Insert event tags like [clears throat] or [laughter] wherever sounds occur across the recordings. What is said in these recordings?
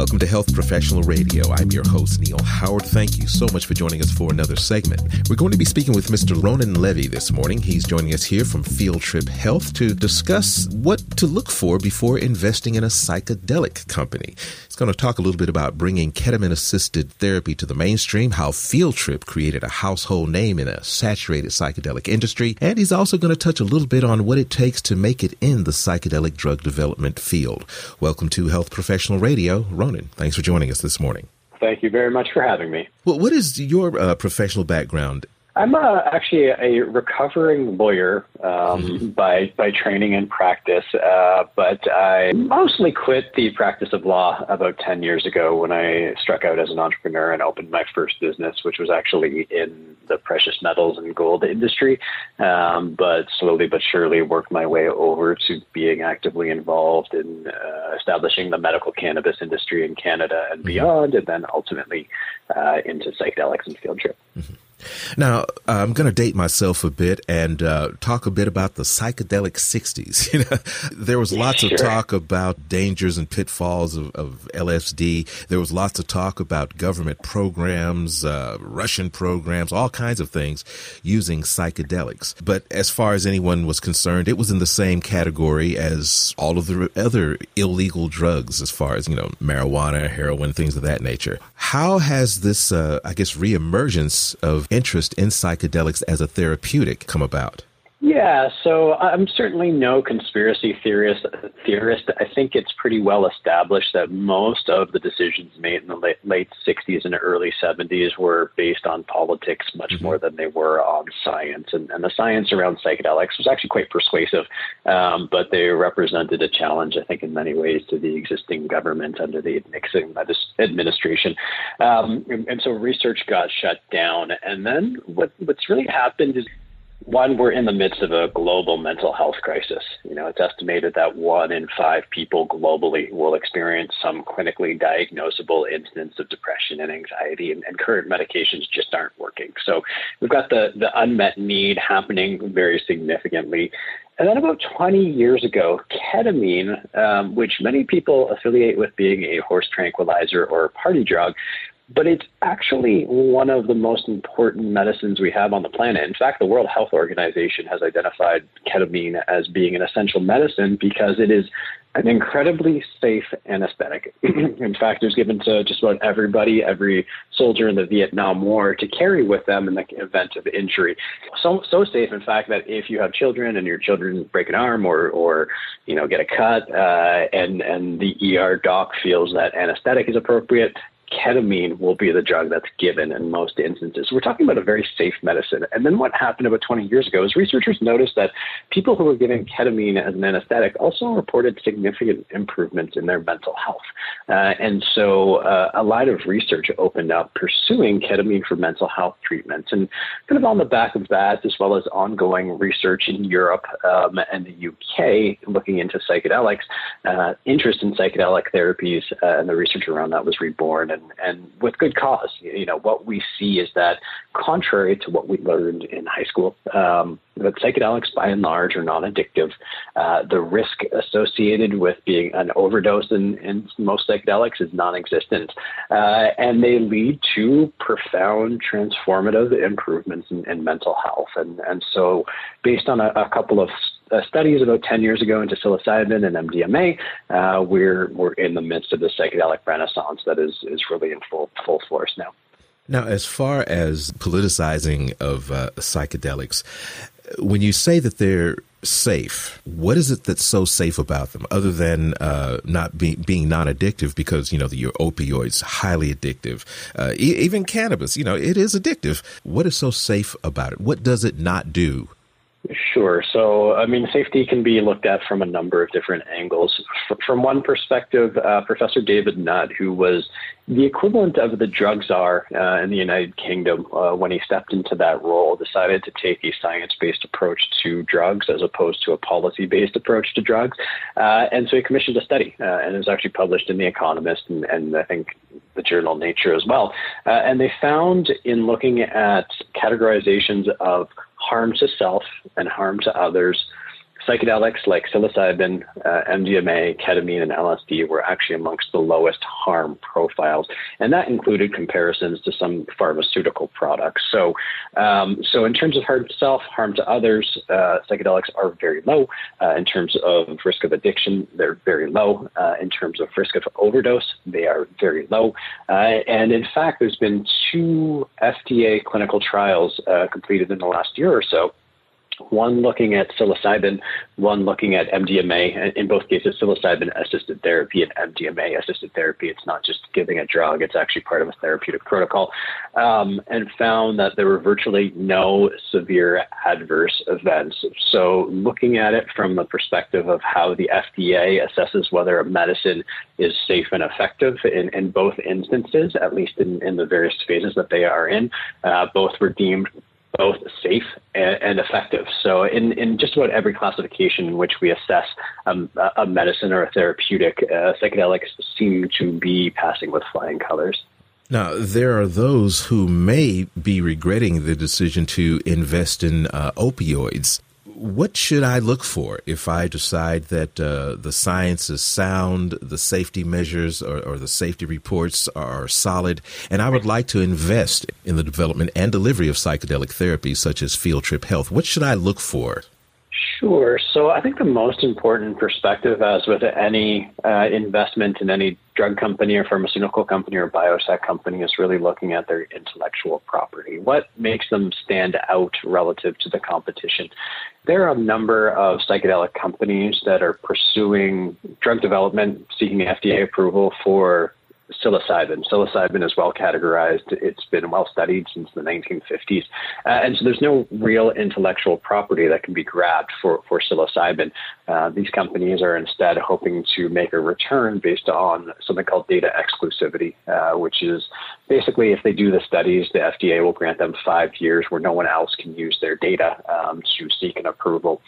Welcome to Health Professional Radio. I'm your host, Neil Howard. Thank you so much for joining us for another segment. We're going to be speaking with Mr. Ronan Levy this morning. He's joining us here from Field Trip Health to discuss what to look for before investing in a psychedelic company. He's going to talk a little bit about bringing ketamine assisted therapy to the mainstream, how Field Trip created a household name in a saturated psychedelic industry, and he's also going to touch a little bit on what it takes to make it in the psychedelic drug development field. Welcome to Health Professional Radio. Ronan, thanks for joining us this morning. Thank you very much for having me. Well, what is your uh, professional background I'm uh, actually a recovering lawyer um, mm-hmm. by by training and practice, uh, but I mostly quit the practice of law about ten years ago when I struck out as an entrepreneur and opened my first business, which was actually in the precious metals and gold industry. Um, but slowly but surely worked my way over to being actively involved in uh, establishing the medical cannabis industry in Canada and mm-hmm. beyond, and then ultimately uh, into psychedelics and field trip. Mm-hmm. Now, I'm going to date myself a bit and uh, talk a bit about the psychedelic 60s. [laughs] You know, there was lots sure. of talk about dangers and pitfalls of, of, LSD. There was lots of talk about government programs, uh, Russian programs, all kinds of things using psychedelics. But as far as anyone was concerned, it was in the same category as all of the other illegal drugs, as far as, you know, marijuana, heroin, things of that nature. How has this, uh, I guess, reemergence of interest in psychedelics as a therapeutic come about? Yeah, so I'm certainly no conspiracy theorist. Theorist, I think it's pretty well established that most of the decisions made in the late, late 60s and early 70s were based on politics much mm-hmm. more than they were on science. And, and, the science around psychedelics was actually quite persuasive, um, but they represented a challenge, I think, in many ways to the existing government under the Nixon administration. Um, and, and so research got shut down. And then what, what's really happened is one, we're in the midst of a global mental health crisis. You know, it's estimated that one in five people globally will experience some clinically diagnosable instance of depression and anxiety, and, and current medications just aren't working. So we've got the, the unmet need happening very significantly. And then about 20 years ago, ketamine, um, which many people affiliate with being a horse tranquilizer or a party drug, but it's actually one of the most important medicines we have on the planet. In fact, the World Health Organization has identified ketamine as being an essential medicine because it is an incredibly safe anesthetic. [clears throat] in fact, it was given to just about everybody, every soldier in the Vietnam War to carry with them in the event of injury. So, so safe, in fact, that if you have children and your children break an arm or, or you know, get a cut, uh, and and the ER doc feels that anesthetic is appropriate, ketamine will be the drug that's given in most instances. We're talking about a very safe medicine. And then what happened about 20 years ago is researchers noticed that people who were given ketamine as an anesthetic also reported significant improvements in their mental health. Uh, and so uh, a lot of research opened up pursuing ketamine for mental health treatments. And kind of on the back of that, as well as ongoing research in Europe um, and the UK looking into psychedelics, uh, interest in psychedelic therapies uh, and the research around that was reborn. And and, and with good cause. You know, what we see is that contrary to what we learned in high school, um, that psychedelics by and large are non-addictive. Uh, the risk associated with being an overdose in, in most psychedelics is non-existent, uh, and they lead to profound transformative improvements in, in mental health. And, and so, based on a, a couple of uh, studies about 10 years ago into psilocybin and MDMA, uh, we're, we're in the midst of the psychedelic renaissance that is, is really in full, full force now. Now, as far as politicizing of uh, psychedelics, when you say that they're safe, what is it that's so safe about them, other than uh, not be, being non-addictive? Because you know the, your opioids highly addictive. Uh, e- even cannabis, you know, it is addictive. What is so safe about it? What does it not do Sure. So, I mean, safety can be looked at from a number of different angles. From one perspective, uh, Professor David Nutt, who was the equivalent of the drug czar uh, in the United Kingdom uh, when he stepped into that role, decided to take a science based approach to drugs as opposed to a policy based approach to drugs. Uh, and so he commissioned a study, uh, and it was actually published in The Economist and, and I think the journal Nature as well. Uh, and they found in looking at categorizations of harm to self and harm to others, psychedelics like psilocybin, uh, MDMA, ketamine, and LSD were actually amongst the lowest harm profiles, and that included comparisons to some pharmaceutical products. So, um, so in terms of harm to self, harm to others, uh, psychedelics are very low. Uh, in terms of risk of addiction, they're very low. Uh, in terms of risk of overdose, they are very low. Uh, and in fact, there's been two FDA clinical trials uh, completed in the last year or so one looking at psilocybin, one looking at MDMA. In both cases, psilocybin assisted therapy and MDMA assisted therapy. It's not just giving a drug, it's actually part of a therapeutic protocol. Um, and found that there were virtually no severe adverse events. So, looking at it from the perspective of how the FDA assesses whether a medicine is safe and effective in, in both instances, at least in, in the various phases that they are in, uh, both were deemed both safe and, and, effective. So, in, in just about every classification in which we assess um, a medicine or a therapeutic, uh, psychedelics seem to be passing with flying colors. Now, there are those who may be regretting the decision to invest in uh, opioids what should I look for if I decide that uh, the science is sound, the safety measures or, or, the safety reports are solid, and I would like to invest in the development and delivery of psychedelic therapies such as Field Trip Health? What should I look for? Sure. So I think the most important perspective, as with any uh, investment in any drug company or pharmaceutical company or biotech company, is really looking at their intellectual property. What makes them stand out relative to the competition? There are a number of psychedelic companies that are pursuing drug development, seeking FDA approval for psilocybin. Psilocybin is well categorized. It's been well studied since the 1950s. Uh, and so there's no real intellectual property that can be grabbed for, for psilocybin. Uh, these companies are instead hoping to make a return based on something called data exclusivity, uh, which is basically if they do the studies, the FDA will grant them five years where no one else can use their data um, to seek an approval.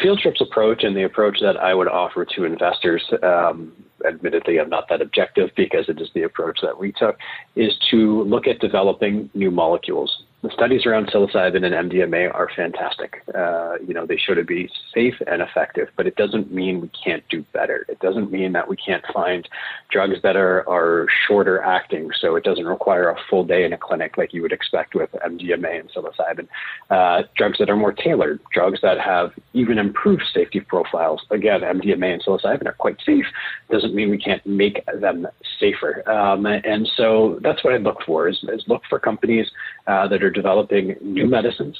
Field Trip's approach and the approach that I would offer to investors, um, admittedly, I'm not that objective because it is the approach that we took, is to look at developing new molecules the studies around psilocybin and MDMA are fantastic. Uh, you know, they show to be safe and effective, but it doesn't mean we can't do better. It doesn't mean that we can't find drugs that are, are shorter acting, so it doesn't require a full day in a clinic like you would expect with MDMA and psilocybin. Uh, drugs that are more tailored, drugs that have even improved safety profiles. Again, MDMA and psilocybin are quite safe. Doesn't mean we can't make them safer. Um, and so that's what I look for: is, is look for companies uh, that are developing new medicines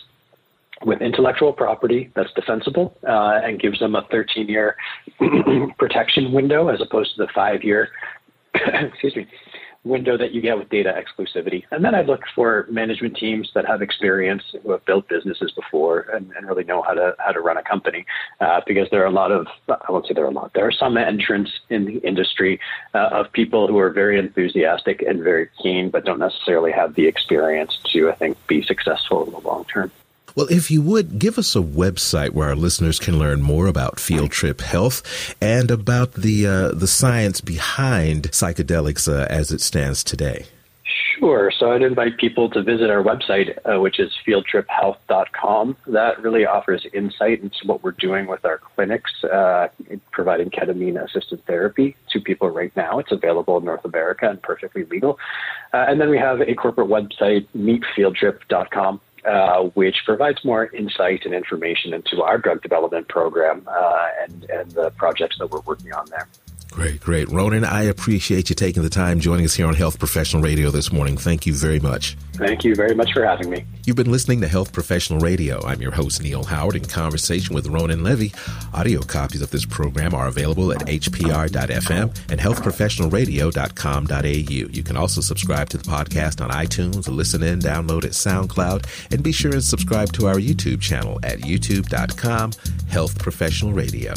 with intellectual property that's defensible uh, and gives them a 13 year [clears throat] protection window as opposed to the five year [coughs] excuse me window that you get with data exclusivity. And then I look for management teams that have experience, who have built businesses before, and, and really know how to how to run a company. Uh, because there are a lot of I won't say there are a lot. There are some entrants in the industry uh, of people who are very enthusiastic and very keen, but don't necessarily have the experience to I think be successful in the long term. Well, if you would give us a website where our listeners can learn more about Field Trip Health and about the uh, the science behind psychedelics uh, as it stands today. Sure. So I'd invite people to visit our website, uh, which is fieldtriphealth.com. That really offers insight into what we're doing with our clinics, uh, providing ketamine assisted therapy to people right now. It's available in North America and perfectly legal. Uh, and then we have a corporate website, meetfieldtrip.com uh, which provides more insight and information into our drug development program uh, and, and the projects that we're working on there. Great, great. Ronan, I appreciate you taking the time joining us here on Health Professional Radio this morning. Thank you very much. Thank you very much for having me. You've been listening to Health Professional Radio. I'm your host, Neil Howard, in conversation with Ronan Levy. Audio copies of this program are available at hpr.fm and healthprofessionalradio.com.au. You can also subscribe to the podcast on iTunes, listen in, download at SoundCloud, and be sure and subscribe to our YouTube channel at youtube.com, Health Professional Radio.